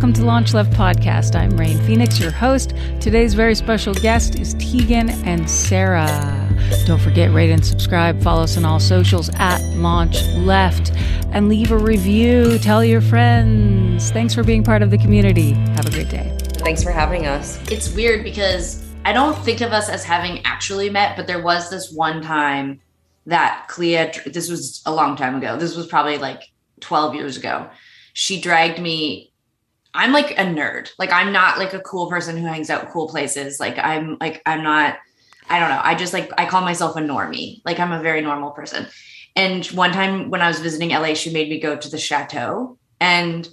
welcome to Launch Left Podcast. I'm Rain Phoenix, your host. Today's very special guest is Tegan and Sara. Don't forget, rate and subscribe. Follow us on all socials at Launch Left and leave a review. Tell your friends. Thanks for being part of the community. Have a great day. Thanks for having us. It's weird because I don't think of us as having actually met, but there was this one time that Clea, this was a long time ago. This was probably like 12 years ago. She dragged me. I'm like a nerd. Like I'm not like a cool person who hangs out cool places. Like I'm like I'm not I don't know. I just like I call myself a normie. Like I'm a very normal person. And one time when I was visiting LA, she made me go to the chateau and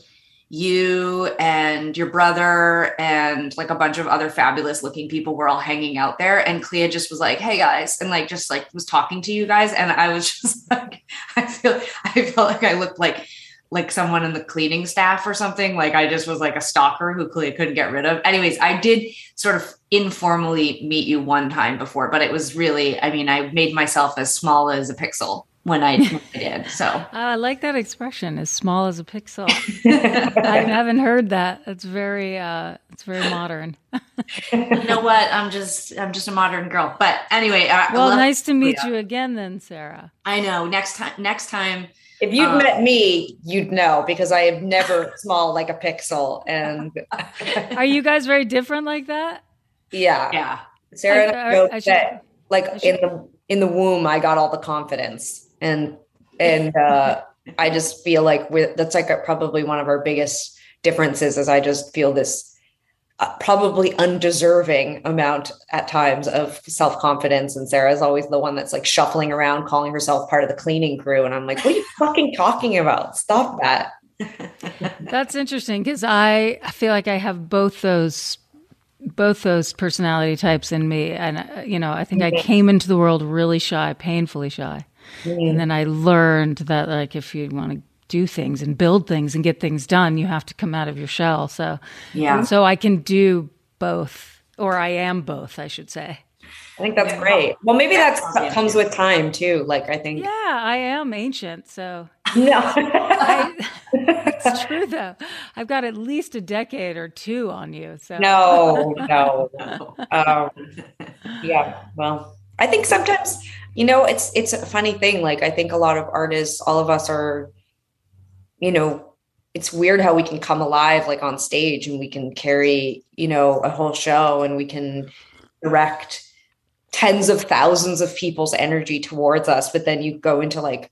you and your brother and like a bunch of other fabulous looking people were all hanging out there and Clea just was like hey guys and like just like was talking to you guys and I was just like I feel I felt like I looked like like someone in the cleaning staff or something like I just was like a stalker who couldn't get rid of anyways I did sort of informally meet you one time before but it was really I mean I made myself as small as a pixel when I, when I did. So uh, I like that expression, as small as a pixel. I haven't heard that. It's very, uh, it's very modern. you know what? I'm just, I'm just a modern girl. But anyway, uh, well, nice to meet you again, then, Sara. I know. Next time, next time. If you'd um, met me, you'd know because I am never small like a pixel. And are you guys very different like that? Yeah, yeah. Sara I, I, I should, that, like in the in the womb, I got all the confidence and and uh, I just feel like that's like a, probably one of our biggest differences. Is I just feel this uh, probably undeserving amount at times of self confidence, and Sara is always the one that's like shuffling around, calling herself part of the cleaning crew, and I'm like, what are you fucking talking about? Stop that. that's interesting because I feel like I have both those both those personality types in me and uh, you know i think i came into the world really shy painfully shy Mm. And then I learned that like if you want to do things and build things and get things done, you have to come out of your shell. So yeah. So I can do both, or I am both, I should say. I think that's great. Well, maybe that comes with time too. Like I think. Yeah, I am ancient, so. No. I, it's true though. I've got at least a decade or two on you. So. No, no. um, yeah. Well, I think sometimes you know it's it's a funny thing like i think a lot of artists all of us are you know it's weird how we can come alive like on stage and we can carry you know a whole show and we can direct tens of thousands of people's energy towards us but then you go into like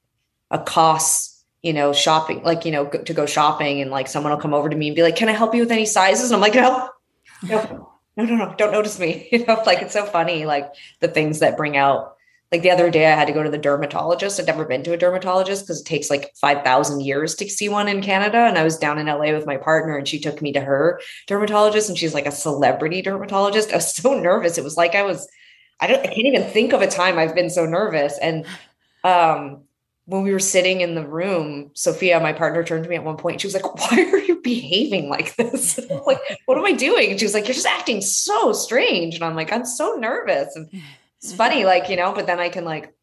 a cost you know shopping like you know to go shopping and like someone will come over to me and be like can i help you with any sizes? And i'm like no no no no no don't notice me. You know like it's so funny like the things that bring out like the other day i had to go to the dermatologist i'd never been to a dermatologist because it takes like 5000 years to see one in canada and i was down in la with my partner and she took me to her dermatologist and she's like a celebrity dermatologist i was so nervous it was like i was i don't i can't even think of a time i've been so nervous and um when we were sitting in the room, Sophia, my partner, turned to me at one point. She was like, "Why are you behaving like this? like, what am I doing?" And she was like, "You're just acting so strange." And I'm like, "I'm so nervous." And it's funny, like, you know, but then I can like,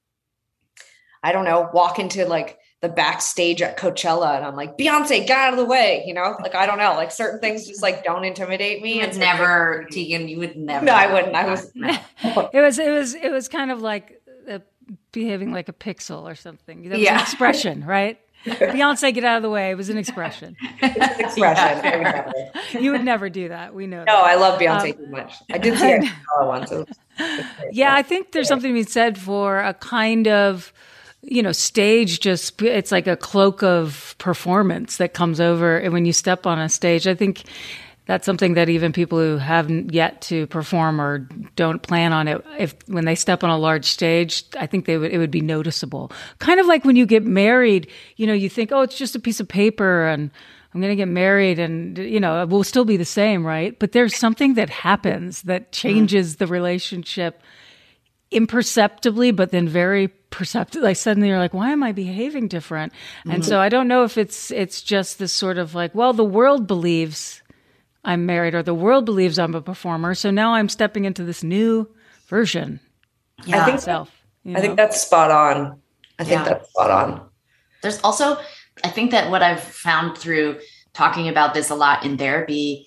I don't know, walk into like the backstage at Coachella and I'm like, Beyonce, get out of the way, you know? Like, I don't know, like certain things just like don't intimidate me. It's never, Tegan, you would never. No, I wouldn't. I was, it was, it was, it was kind of like uh, behaving like a pixel or something. That yeah. an expression, right? Beyonce, get out of the way. It was an expression. It's an expression. Yeah. you would never do that. We know. No, that. I love Beyonce um, too much. I did see her once. So yeah, I think there's something to be said for a kind of you know, stage just it's like a cloak of performance that comes over and when you step on a stage. I think that's something that even people who haven't yet to perform or don't plan on it, if when they step on a large stage, I think they would it would be noticeable. Kind of like when you get married, you know, you think, oh, it's just a piece of paper and I'm going to get married and, you know, we'll still be the same, right? But there's something that happens that changes mm. the relationship imperceptibly, but then very perceptive. Like suddenly you're like, why am I behaving different? Mm-hmm. And so I don't know if it's, it's just this sort of like, well, the world believes I'm married or the world believes I'm a performer. So now I'm stepping into this new version. Yeah. I think, self, you know? I think that's spot on. I think yeah. that's spot on. There's also I think that what I've found through talking about this a lot in therapy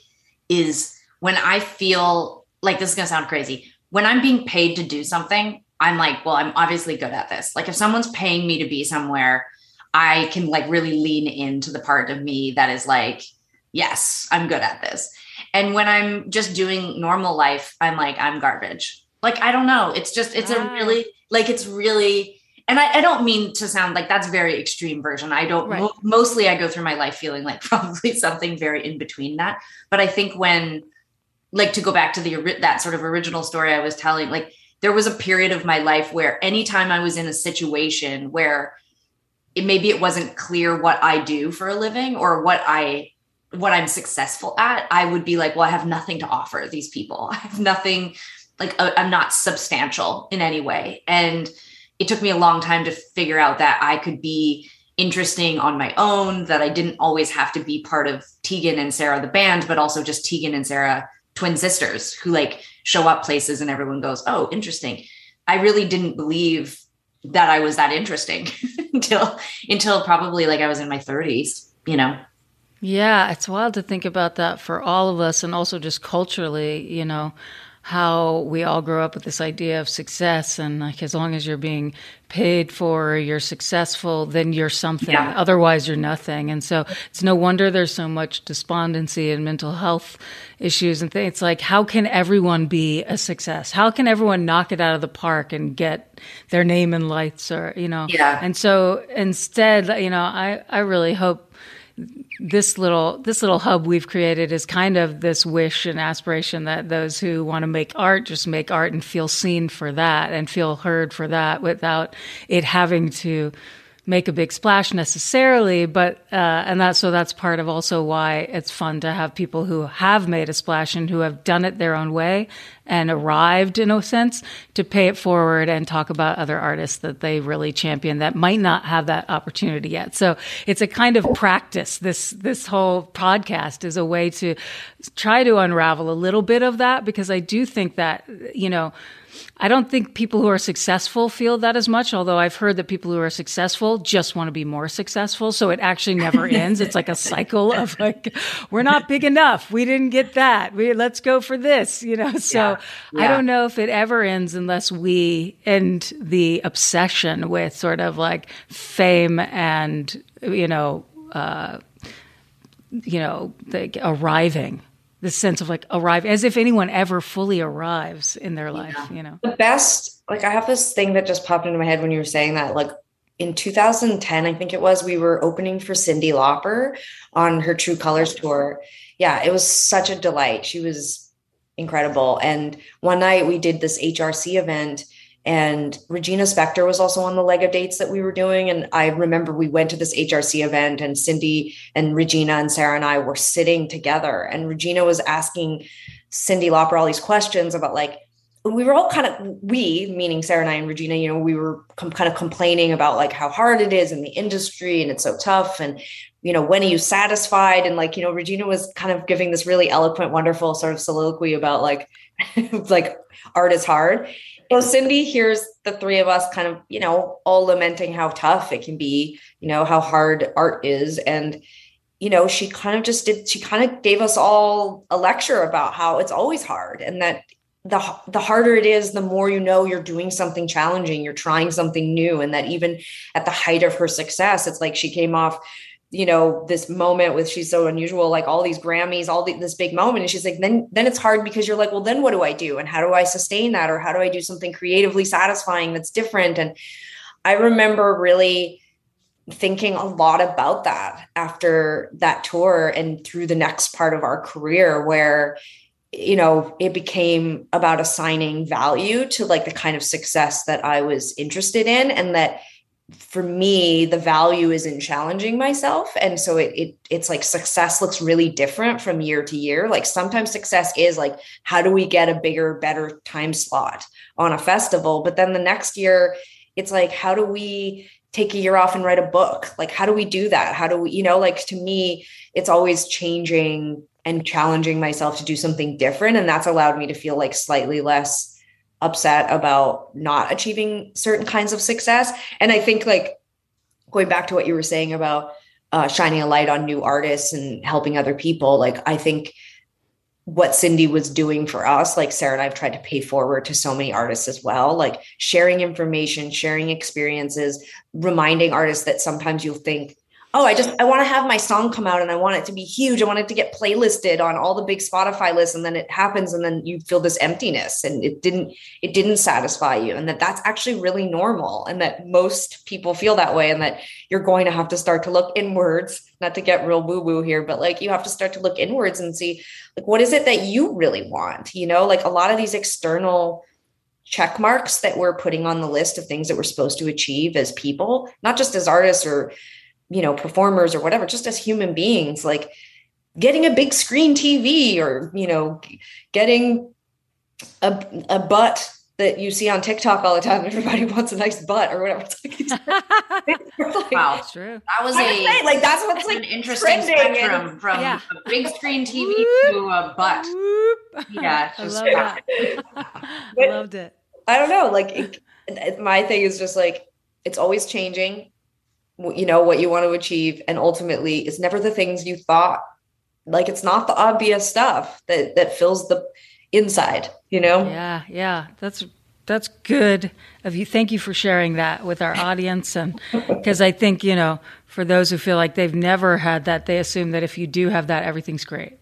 is when I feel like this is going to sound crazy. When I'm being paid to do something, I'm like, well, I'm obviously good at this. Like if someone's paying me to be somewhere, I can like really lean into the part of me that is like, yes, I'm good at this. And when I'm just doing normal life, I'm like, I'm garbage. Like, I don't know. It's just, it's a ah. really, like, it's really, and I, I, don't mean to sound like that's very extreme version. I don't, right. mo- mostly I go through my life feeling like probably something very in between that. But I think when, like, to go back to the, that sort of original story I was telling, like, there was a period of my life where anytime I was in a situation where it, maybe it wasn't clear what I do for a living or what I what I'm successful at, I would be like, well, I have nothing to offer these people. I have nothing like uh, I'm not substantial in any way. And it took me a long time to figure out that I could be interesting on my own, that I didn't always have to be part of Tegan and Sara, the band, but also just Tegan and Sara, twin sisters who like show up places and everyone goes, oh, interesting. I really didn't believe that I was that interesting until until probably like I was in my 30s, you know. Yeah, it's wild to think about that for all of us and also just culturally, you know, how we all grow up with this idea of success and like as long as you're being paid for you're successful then you're something. Yeah. otherwise you're nothing. And so it's no wonder there's so much despondency and mental health issues and things. It's like how can everyone be a success? How can everyone knock it out of the park and get their name in lights or you know? Yeah. And so instead you know i i really hope this little this little hub we've created is kind of this wish and aspiration that those who want to make art just make art and feel seen for that and feel heard for that without it having to make a big splash necessarily, but uh, and that's so that's part of also why it's fun to have people who have made a splash and who have done it their own way and arrived in a sense to pay it forward and talk about other artists that they really champion that might not have that opportunity yet. So it's a kind of practice. This this whole podcast is a way to try to unravel a little bit of that because I do think that you know I don't think people who are successful feel that as much, although I've heard that people who are successful just want to be more successful. So it actually never ends. It's like a cycle of like, we're not big enough. We didn't get that. We let's go for this, you know? So yeah. Yeah. I don't know if it ever ends unless we end the obsession with sort of like fame and, you know, uh, you know, the, arriving this sense of like arrive as if anyone ever fully arrives in their life yeah. you know the best like i have this thing that just popped into my head when you were saying that like in 2010 i think it was we were opening for cyndi lauper on her true colors tour yeah it was such a delight she was incredible and one night we did this hrc event and Regina Spektor was also on the leg of dates that we were doing. And I remember we went to this HRC event and Cyndi and Regina and Sara and I were sitting together. And Regina was asking Cyndi Lauper all these questions about like, we were all kind of we meaning sara and i and regina you know we were com- kind of complaining about like how hard it is in the industry and it's so tough and you know when are you satisfied and like you know regina was kind of giving this really eloquent wonderful sort of soliloquy about like like art is hard so Cyndi hears the three of us kind of, you know, all lamenting how tough it can be, you know, how hard art is. And, you know, she kind of just did, she kind of gave us all a lecture about how it's always hard and that the the harder it is, the more you know you're doing something challenging, you're trying something new. And that even at the height of her success, it's like she came off you know this moment with she's so unusual like all these grammys all the, this big moment. And she's like then then it's hard because you're like well then what do i do? And how do i sustain that? Or how do i do something creatively satisfying that's different? And i remember really thinking a lot about that after that tour and through the next part of our career where you know it became about assigning value to like the kind of success that i was interested in and that for me the value is in challenging myself. And so it, it it's like success looks really different from year to year. Like sometimes success is like how do we get a bigger better time slot on a festival? But then the next year it's like how do we take a year off and write a book? Like how do we do that? How do we you know like to me it's always changing and challenging myself to do something different. And that's allowed me to feel like slightly less upset about not achieving certain kinds of success. And I think like going back to what you were saying about uh, shining a light on new artists and helping other people. Like I think what Cyndi was doing for us, like Sara and I've tried to pay forward to so many artists as well, like sharing information, sharing experiences, reminding artists that sometimes you'll think, oh, I just I want to have my song come out and I want it to be huge. I want it to get playlisted on all the big Spotify lists, and then it happens, and then you feel this emptiness, and it didn't it didn't satisfy you, and that that's actually really normal, and that most people feel that way, and that you're going to have to start to look inwards, not to get real woo woo here, but like you have to start to look inwards and see like what is it that you really want, you know, like a lot of these external check marks that we're putting on the list of things that we're supposed to achieve as people, not just as artists or you know performers or whatever just as human beings like getting a big screen tv or you know getting a, a butt that you see on TikTok all the time. Everybody wants a nice butt or whatever. It's like, it's like wow, that's true. That was a say, like that's what's like an interesting spectrum and, from yeah. a big screen TV to a butt. Yeah, I love that. I loved it. I don't know. Like it, my thing is just like it's always changing you know what you want to achieve and ultimately it's never the things you thought like it's not the obvious stuff that that fills the inside you know? Yeah yeah that's that's good of you. Thank you for sharing that with our audience and because i think you know for those who feel like they've never had that they assume that if you do have that everything's great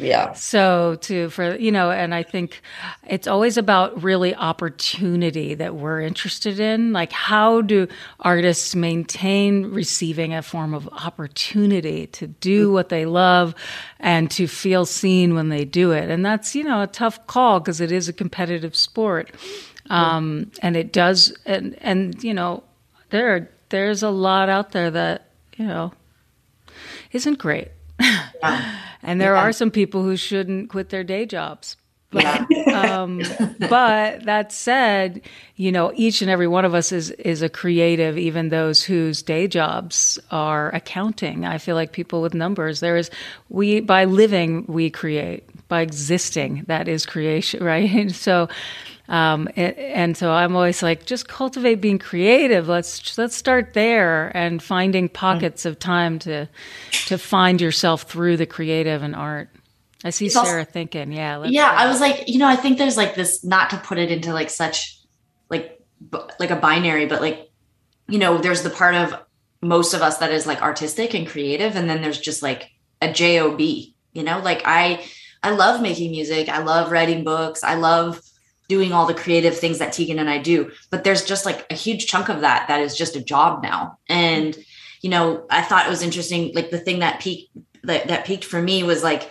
yeah. So to for you know and i think it's always about really opportunity that we're interested in. Like how do artists maintain receiving a form of opportunity to do what they love and to feel seen when they do it? And that's you know a tough call because it is a competitive sport. Um, and it does and and you know there are, there's a lot out there that you know isn't great and there yeah. are some people who shouldn't quit their day jobs. But, um, but that said, you know, each and every one of us is is a creative, even those whose day jobs are accounting. I feel like people with numbers. There is we by living we create by existing that is creation, right? So um, and, and, so I'm always like, just cultivate being creative. Let's let's start there and finding pockets of time to to find yourself through the creative and art. I see it's Sara also, thinking, yeah, yeah. I was like, you know, I think there's like this, not to put it into like such like like a binary, but like, you know, there's the part of most of us that is like artistic and creative, and then there's just like a job. You know, like I I love making music. I love writing books. I love doing all the creative things that Tegan and I do. But there's just like a huge chunk of that that is just a job now. And, you know, I thought it was interesting. Like the thing that peaked that, that peaked for me was like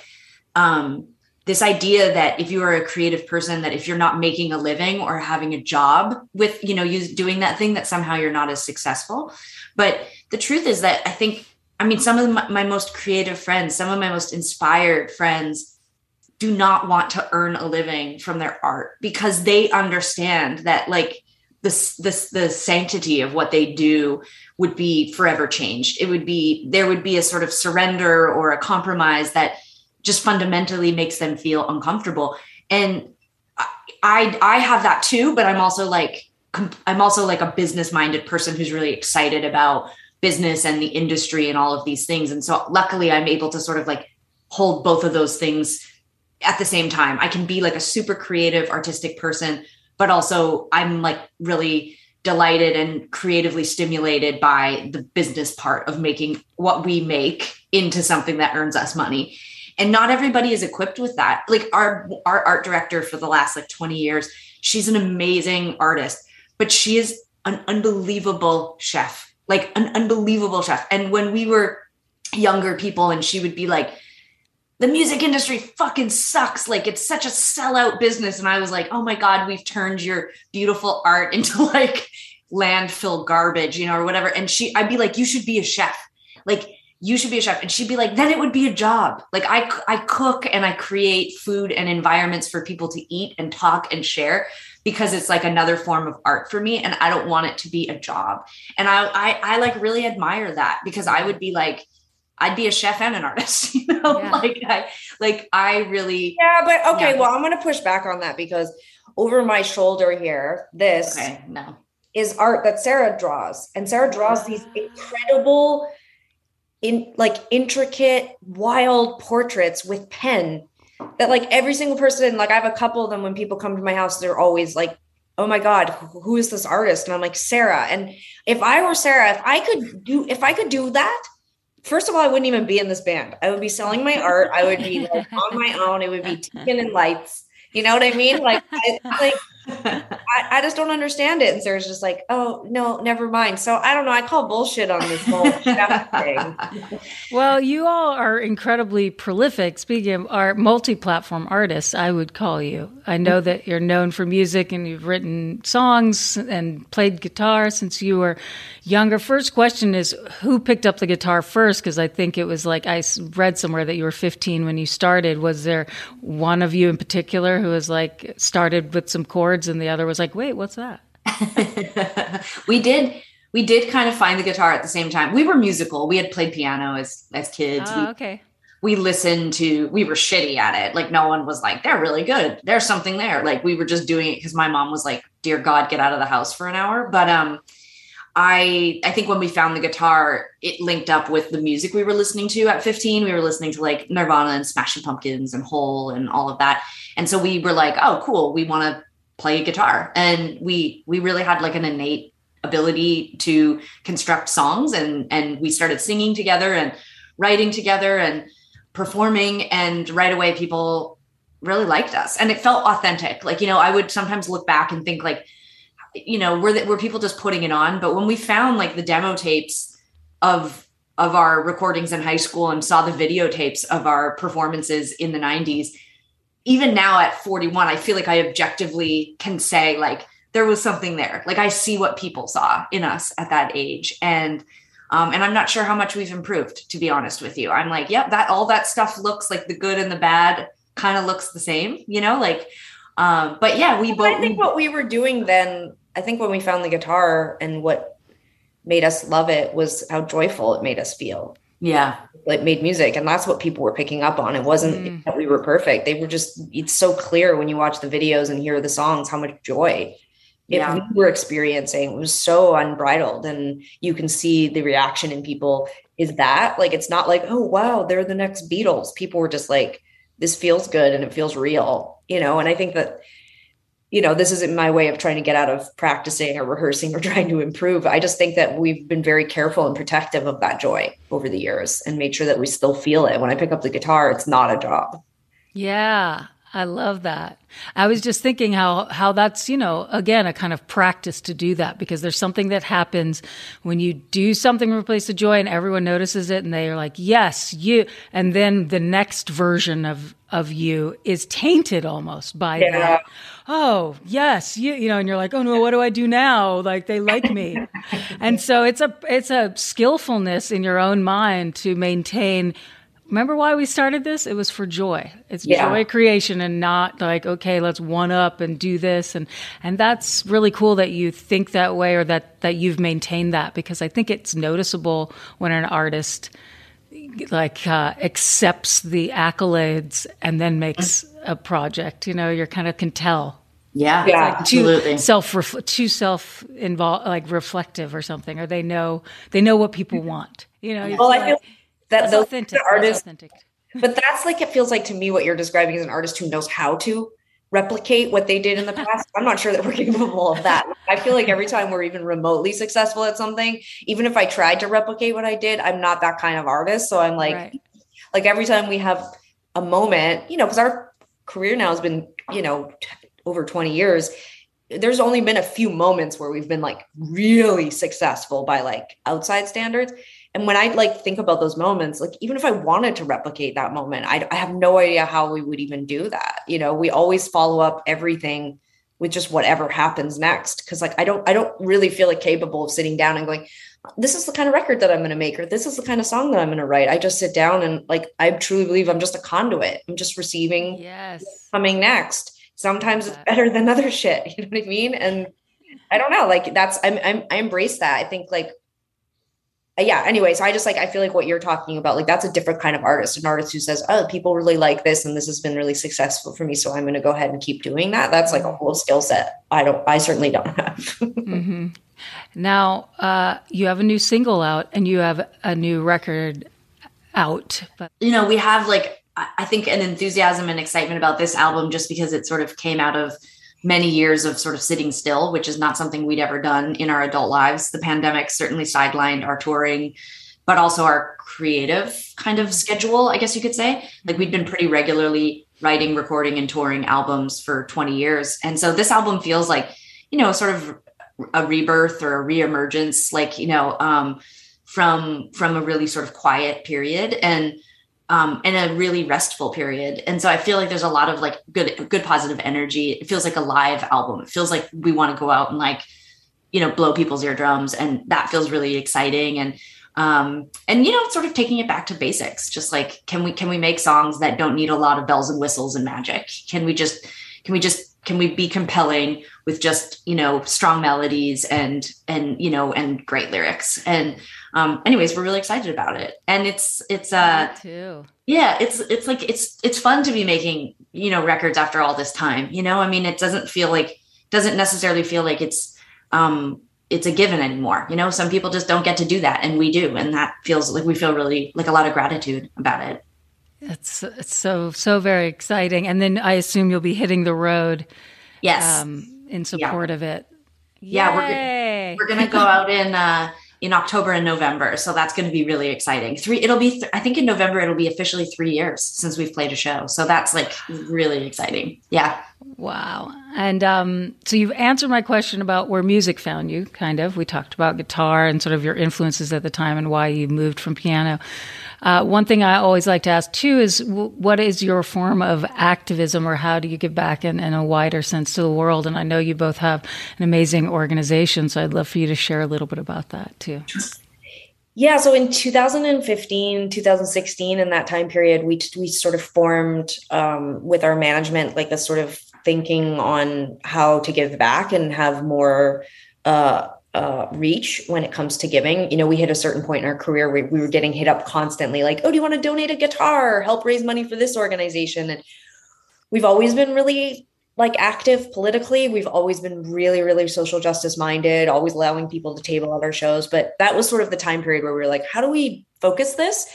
um this idea that if you are a creative person that if you're not making a living or having a job with you know you doing that thing that somehow you're not as successful but the truth is that i think i mean some of my, my most creative friends some of my most inspired friends do not want to earn a living from their art because they understand that like this this the sanctity of what they do would be forever changed. It would be there would be a sort of surrender or a compromise that just fundamentally makes them feel uncomfortable. And i i have that too but i'm also like i'm also like a business minded person who's really excited about business and the industry and all of these things. And so luckily i'm able to sort of like hold both of those things at the same time. I can be like a super creative, artistic person, but also I'm like really delighted and creatively stimulated by the business part of making what we make into something that earns us money. And not everybody is equipped with that. Like our our art director for the last like 20 years, she's an amazing artist, but she is an unbelievable chef. Like an unbelievable chef. And when we were younger people and she would be like the music industry fucking sucks. Like it's such a sellout business. And I was like, oh my God, we've turned your beautiful art into like landfill garbage, you know, or whatever. And she, I'd be like, you should be a chef. Like you should be a chef. And she'd be like, then it would be a job. Like I, I cook and I create food and environments for people to eat and talk and share because it's like another form of art for me. And I don't want it to be a job. And I, I, I like really admire that because I would be like, I'd be a chef and an artist, you know, yeah. like I like I really Yeah, but okay, yeah. well, I'm gonna push back on that because over my shoulder here, this okay, no. is art that Sara draws. And Sara draws these ah. incredible in like intricate, wild portraits with pen that like every single person, like I have a couple of them when people come to my house, they're always like, oh my God, who is this artist? And I'm like, Sara. And if I were Sara, if I could do, if I could do that, first of all, I wouldn't even be in this band. I would be selling my art. I would be like on my own. It would be taken in lights. You know what I mean? Like, I, like I, I, just don't understand it. And Sara's just like, oh no, never mind. So I don't know. I call bullshit on this whole thing. Well, you all are incredibly prolific. Speaking of art, multi-platform artists, I would call you. I know mm-hmm. that you're known for music and you've written songs and played guitar since you were younger. First question is who picked up the guitar first? Because I think it was like I read somewhere that you were 15 when you started. Was there one of you in particular who was like started with some chords and the other was like, wait, what's that? we did. We did kind of find the guitar at the same time. We were musical. We had played piano as as kids. Oh, we, okay we listened to we were shitty at it like no one was like they're really good there's something there like we were just doing it because my mom was like dear god get out of the house for an hour but um I I think when we found the guitar, it linked up with the music we were listening to at 15. We were listening to like Nirvana and Smashing Pumpkins and Hole and all of that. And so we were like, oh, cool, we want to play guitar. And we we really had like an innate ability to construct songs and and we started singing together and writing together and performing and right away people really liked us and it felt authentic. Like, you know, I would sometimes look back and think like you know, were that were people just putting it on? But when we found like the demo tapes of of our recordings in high school and saw the videotapes of our performances in the 90s, even now at 41, I feel like I objectively can say like there was something there. Like I see what people saw in us at that age. And um, and I'm not sure how much we've improved, to be honest with you. I'm like, yep, that all that stuff looks like the good and the bad kind of looks the same, you know, like um, but yeah, we both. I think what we were doing then, I think when we found the guitar and what made us love it was how joyful it made us feel. Yeah. It made music. And that's what people were picking up on. It wasn't mm. that we were perfect. They were just, it's so clear when you watch the videos and hear the songs, how much joy yeah. we were experiencing. It was so unbridled. And you can see the reaction in people is that like, it's not like, oh, wow, they're the next Beatles. People were just like, this feels good and it feels real you know, and I think that, you know, this isn't my way of trying to get out of practicing or rehearsing or trying to improve. I just think that we've been very careful and protective of that joy over the years and made sure that we still feel it. When I pick up the guitar, it's not a job. Yeah. I love that. I was just thinking how how that's, you know, again a kind of practice to do that because there's something that happens when you do something replace the joy and everyone notices it and they are like, "Yes, you." And then the next version of of you is tainted almost by yeah. that. Oh, yes, you you know, and you're like, "Oh no, what do I do now?" Like they like me. and so it's a it's a skillfulness in your own mind to maintain remember why we started this? It was for joy. It's yeah. joy creation and not like, okay, let's one up and do this. And, and that's really cool that you think that way or that, that you've maintained that because I think it's noticeable when an artist like uh, accepts the accolades and then makes a project, you know, you're kind of can tell. Yeah, yeah, like absolutely. Too self too self involved, like reflective or something, or they know they know what people want. You know. Well, I feel that that's those authentic. artists, that's authentic. but that's like it feels like to me what you're describing as an artist who knows how to replicate what they did in the past. I'm not sure that we're capable of that. I feel like every time we're even remotely successful at something, even if I tried to replicate what I did, I'm not that kind of artist. So I'm like, right. like every time we have a moment, you know, because our career now has been, you know, t- over 20 years. There's only been a few moments where we've been like really successful by like outside standards. And when I like think about those moments, like even if I wanted to replicate that moment, I, I have no idea how we would even do that. You know, we always follow up everything with just whatever happens next. Cause like I don't I don't really feel like capable of sitting down and going, this is the kind of record that I'm going to make, or this is the kind of song that I'm going to write. I just sit down and like I truly believe I'm just a conduit. I'm just receiving yes coming next. Sometimes it's better than other shit. You know what I mean? And I don't know. Like that's I'm, I'm I embrace that. I think like yeah anyway so i just like i feel like what you're talking about like that's a different kind of artist an artist who says oh people really like this and this has been really successful for me so i'm going to go ahead and keep doing that that's like a whole skill set i don't i certainly don't have mm-hmm. now uh, you have a new single out and you have a new record out. But you know, we have like I think an enthusiasm and excitement about this album just because it sort of came out of many years of sort of sitting still, which is not something we'd ever done in our adult lives. The pandemic certainly sidelined our touring, but also our creative kind of schedule, I guess you could say. Like we'd been pretty regularly writing, recording, and touring albums for 20 years. And so this album feels like, you know, sort of a rebirth or a reemergence, like, you know, um, from from a really sort of quiet period. And um, and a really restful period. And so I feel like there's a lot of like good, good positive energy. It feels like a live album. It feels like we want to go out and like, you know, blow people's eardrums, and that feels really exciting. And um, and you know, sort of taking it back to basics. Just like, can we can we make songs that don't need a lot of bells and whistles and magic? Can we just can we just can we be compelling with just you know strong melodies and and you know and great lyrics? And um anyways we're really excited about it. And it's it's uh too. yeah it's it's like it's it's fun to be making you know records after all this time you know? I mean it doesn't feel like doesn't necessarily feel like it's um it's a given anymore you know? Some people just don't get to do that and we do and that feels like we feel really like a lot of gratitude about it it's, it's so so very exciting and then i assume you'll be hitting the road yes um, in support yeah. of it yeah we're, we're gonna go out in uh in October and November. So that's going to be really exciting. Three, it'll be, th- I think in November, it'll be officially three years since we've played a show. So that's like really exciting. Yeah. Wow. And um, so you've answered my question about where music found you, kind of. We talked about guitar and sort of your influences at the time and why you moved from piano. Uh, one thing I always like to ask too is w- what is your form of activism or how do you give back in, in, a wider sense to the world? And I know you both have an amazing organization, so I'd love for you to share a little bit about that too. Yeah, so in 2015, 2016, in that time period, we we sort of formed um, with our management like this sort of thinking on how to give back and have more uh, uh, reach when it comes to giving. You know, we hit a certain point in our career where we were getting hit up constantly, like, "Oh, do you want to donate a guitar? Help raise money for this organization?" And we've always been really like active politically. We've always been really, really social justice minded, always allowing people to table at our shows. But that was sort of the time period where we were like, "How do we focus this?"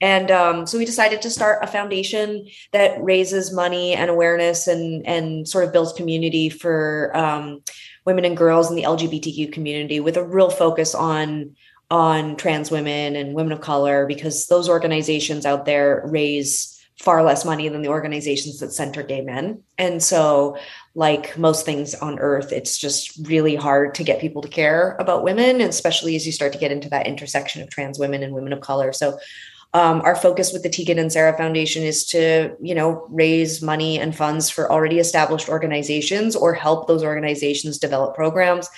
And um, so we decided to start a foundation that raises money and awareness and and sort of builds community for um, women and girls in the LGBTQ community with a real focus on on trans women and women of color because those organizations out there raise far less money than the organizations that center gay men. And so like most things on earth it's just really hard to get people to care about women especially as you start to get into that intersection of trans women and women of color. So um, our focus with the Tegan and Sara Foundation is to, you know, raise money and funds for already established organizations or help those organizations develop programs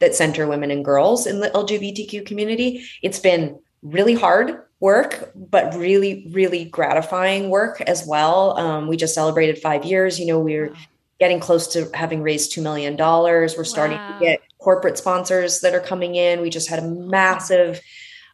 that center women and girls in the LGBTQ community. It's been really hard work, but really, really gratifying work as well. Um, we just celebrated five years. You know, we're getting close to having raised $2 million. We're starting wow. to get corporate sponsors that are coming in. We just had a massive,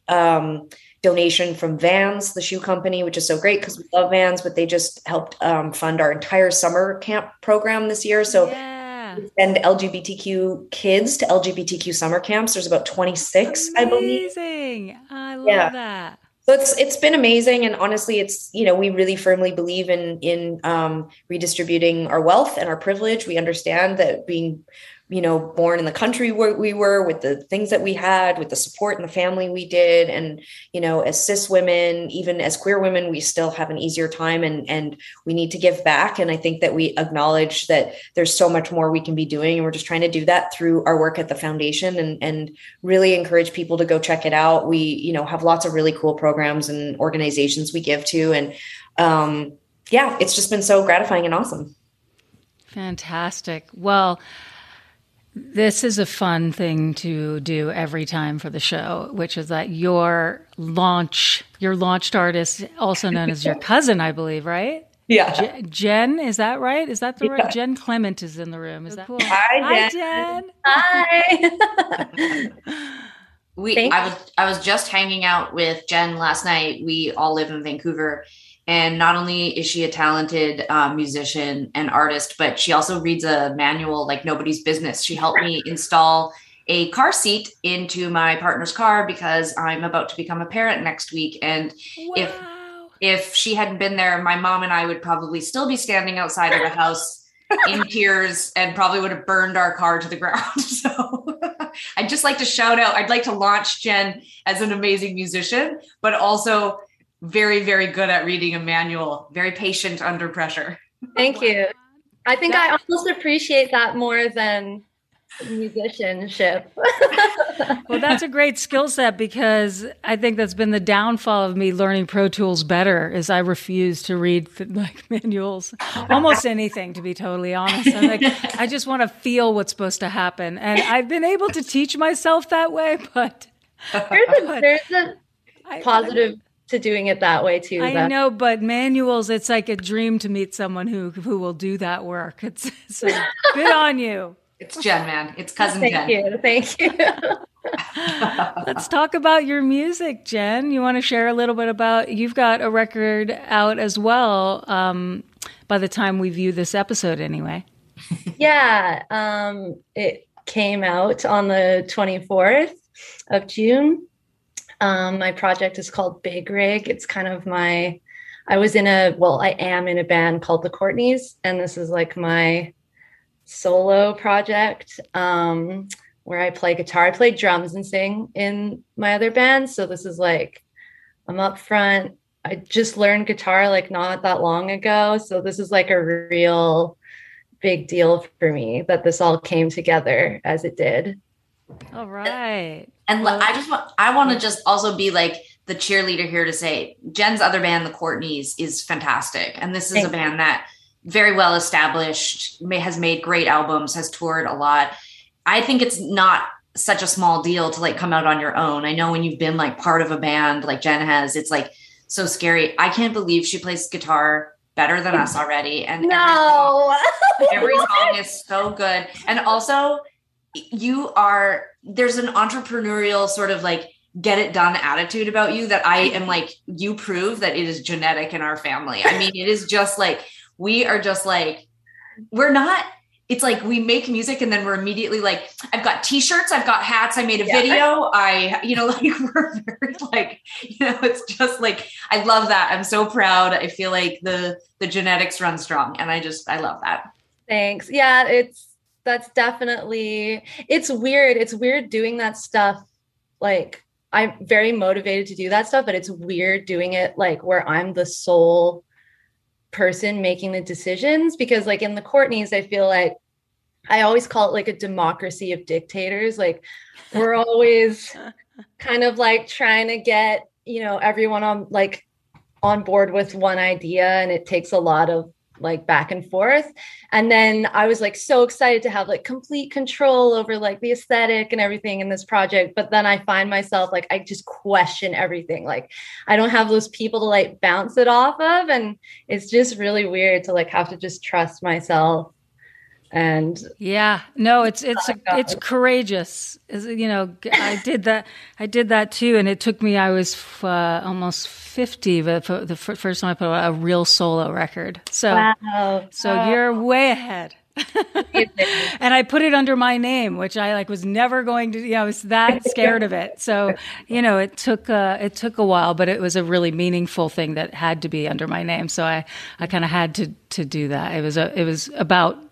um, donation from Vans, the shoe company, which is so great because we love Vans, but they just helped um, fund our entire summer camp program this year. So yeah. send LGBTQ kids to LGBTQ summer camps. There's about 26, amazing. I believe. Amazing. I love yeah. that. So it's it's been amazing, and honestly, it's you know we really firmly believe in in um, redistributing our wealth and our privilege. We understand that being you know, born in the country where we were, with the things that we had, with the support and the family we did. And, you know, as cis women, even as queer women, we still have an easier time and and we need to give back. And I think that we acknowledge that there's so much more we can be doing. And we're just trying to do that through our work at the foundation and and really encourage people to go check it out. We, you know, have lots of really cool programs and organizations we give to. And um yeah, it's just been so gratifying and awesome. Fantastic. Well, this is a fun thing to do every time for the show, which is that your launch, your launched artist, also known as your cousin, I believe, right? Yeah. Je- Jen, is that right? Is that the yeah. right? Jen Clement is in the room. Is oh, that cool? Hi, Jen. Hi. Hi. we I was I was just hanging out with Jen last night. We all live in Vancouver and not only is she a talented uh, musician and artist, but she also reads a manual like nobody's business. She helped me install a car seat into my partner's car because I'm about to become a parent next week. And wow. if if she hadn't been there, my mom and I would probably still be standing outside of the house in tears and probably would have burned our car to the ground. So I'd just like to shout out, I'd like to launch Jen as an amazing musician, but also very, very good at reading a manual, very patient under pressure. Thank you. I think I almost appreciate that more than musicianship. well, that's a great skill set because I think that's been the downfall of me learning Pro Tools better is I refuse to read like manuals, almost anything to be totally honest. I'm like I just want to feel what's supposed to happen, and I've been able to teach myself that way, but there's a, there's a positive. I, to doing it that way too. I though. know, but manuals, it's like a dream to meet someone who who will do that work. It's so good on you. It's Jen, man. It's cousin Thank Jen. You. Thank you. Let's talk about your music, Jen. You want to share a little bit about? You've got a record out as well. Um, by the time we view this episode, anyway. yeah, um, it came out on the twenty fourth of June. Um, my project is called Big Rig. It's kind of my. I was in a well, I am in a band called the Courtneys, and this is like my solo project um, where I play guitar. I play drums and sing in my other band. So this is like, I'm up front. I just learned guitar like not that long ago. So this is like a real big deal for me that this all came together as it did. All right. And well, I just want I want to just also be like the cheerleader here to say Jen's other band, the Courtneys, is fantastic. And this is a band that very well established, may, has made great albums, has toured a lot. I think it's not such a small deal to like come out on your own. I know when you've been like part of a band like Jen has, it's like so scary. I can't believe she plays guitar better than us already. And no, every song, every song is so good. And also, you are there's an entrepreneurial sort of like get it done attitude about you that I am like, you prove that it is genetic in our family. I mean, it is just like we are just like, we're not it's like we make music and then we're immediately like i've got t-shirts i've got hats i made a yeah. video i you know like we're very like you know it's just like i love that i'm so proud i feel like the the genetics run strong and i just i love that thanks yeah it's that's definitely it's weird it's weird doing that stuff like i'm very motivated to do that stuff but it's weird doing it like where i'm the sole person making the decisions because like in the Courtneys, I feel like I always call it like a democracy of dictators. Like we're always kind of like trying to get, you know, everyone on like on board with one idea and it takes a lot of like back and forth. And then I was like so excited to have like complete control over like the aesthetic and everything in this project. But then I find myself like I just question everything. Like I don't have those people to like bounce it off of. And it's just really weird to like have to just trust myself and yeah no it's it's it's courageous you know i did that i did that too and it took me i was uh, almost 50 but the first time i put out a real solo record so wow. so wow. you're way ahead and I put it under my name, which I like was never going to. You know, I was that scared of it. So, you know, it took uh, it took a while, but it was a really meaningful thing that had to be under my name. So I I kind of had to to do that. It was a it was about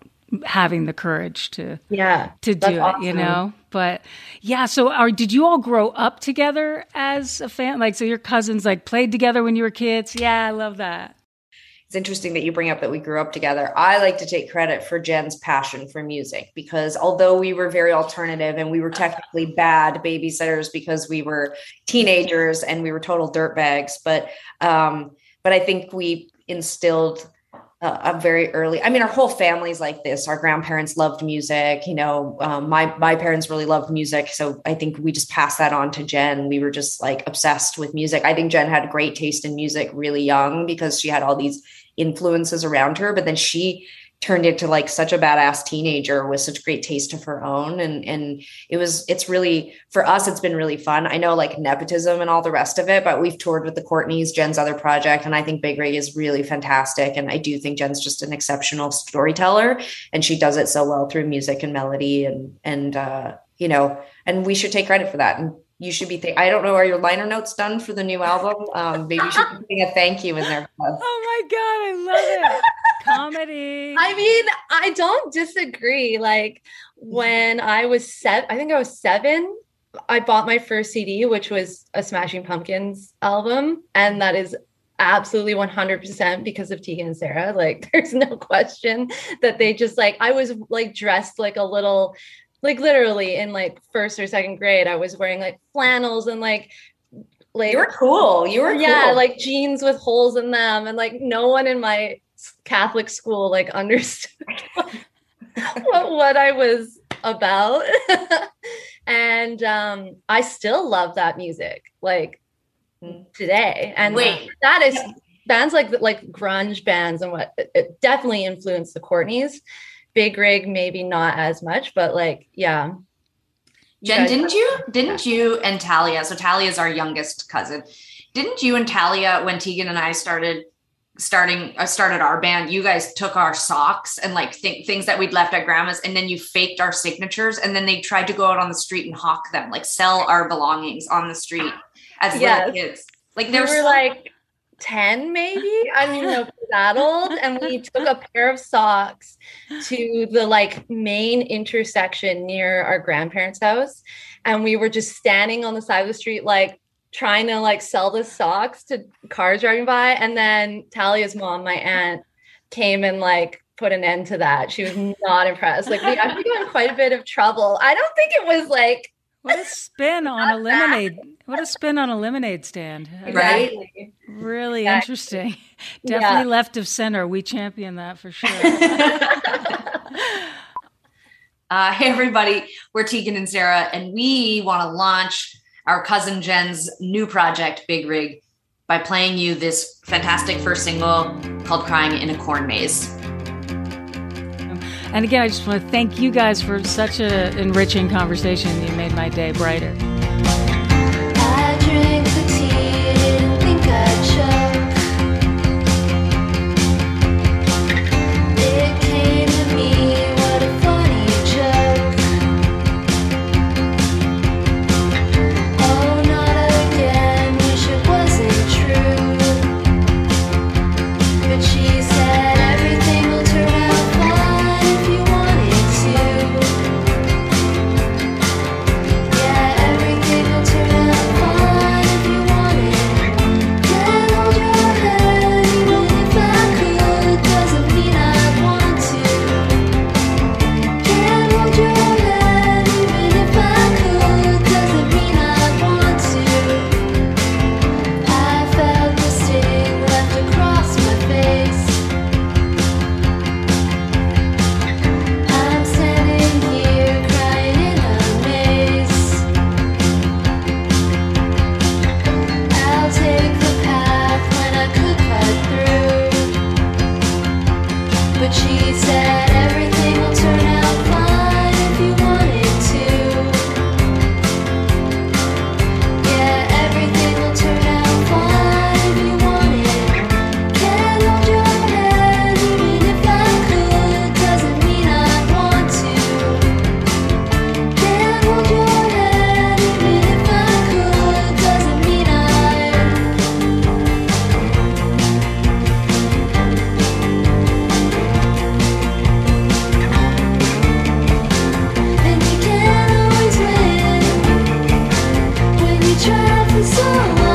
having the courage to yeah to do it awesome. you know? But yeah so are did you all grow up together as a fan like so your cousins like played together when you were kids? Yeah i love that. It's interesting that you bring up that we grew up together. I like to take credit for jen's passion for music because although we were very alternative and we were technically bad babysitters because we were teenagers and we were total dirtbags but um but i think we instilled a very early i mean our whole family's like this. Our grandparents loved music you know um, my my parents really loved music. So i think we just passed that on to jen. We were just like obsessed with music. I think jen had great taste in music really young because she had all these influences around her but then she turned into like such a badass teenager with such great taste of her own and and it was it's really for us it's been really fun i know like nepotism and all the rest of it but we've toured with the courtneys jen's other project and i think big rig is really fantastic and i do think jen's just an exceptional storyteller and she does it so well through music and melody and and uh you know and we should take credit for that and you should be. Th- I don't know. Are your liner notes done for the new album? Um, maybe you should be putting a thank you in there. Oh my god, I love it. Comedy. I mean, I don't disagree. Like mm-hmm. when I was seven, I think I was seven. I bought my first CD, which was a Smashing Pumpkins album, and mm-hmm. that is absolutely 100% because of Tegan and Sara. Like, there's no question that they just like, I was like dressed like a little, like literally in like first or second grade, I was wearing like flannels and like, like, you were cool. You were yeah, cool. like jeans with holes in them. And like, no one in my Catholic school like understood what, what I was about. and um, I still love that music. Like, today and Wait. that is bands like like grunge bands and what it, it definitely influenced the courtneys big rig maybe not as much but like yeah Jen, didn't you? Didn't you and Talia? So Talia is our youngest cousin. Didn't you and Talia, when Tegan and I started starting uh, started our band, you guys took our socks and like th- things that we'd left at grandma's, and then you faked our signatures, and then they tried to go out on the street and hawk them, like sell our belongings on the street as Yes. little kids. Like we there's were like 10 maybe i don't even know if we're that old and we took a pair of socks to the like main intersection near our grandparents house and we were just standing on the side of the street like trying to like sell the socks to cars driving by and then talia's mom my aunt came and like put an end to that she was not impressed like we actually got in quite a bit of trouble i don't think it was like What a spin on a lemonade. What a spin on a lemonade stand. Right? Really Exactly. interesting. Yeah. Definitely left of center. We champion that for sure. Uh, hey, everybody, we're Tegan and Sara, and we want to launch our cousin Jen's new project, Big Rig, by playing you this fantastic first single called Crying in a Corn Maze. and again, I just want to thank you guys for such an enriching conversation. You made my day brighter. Try for so long.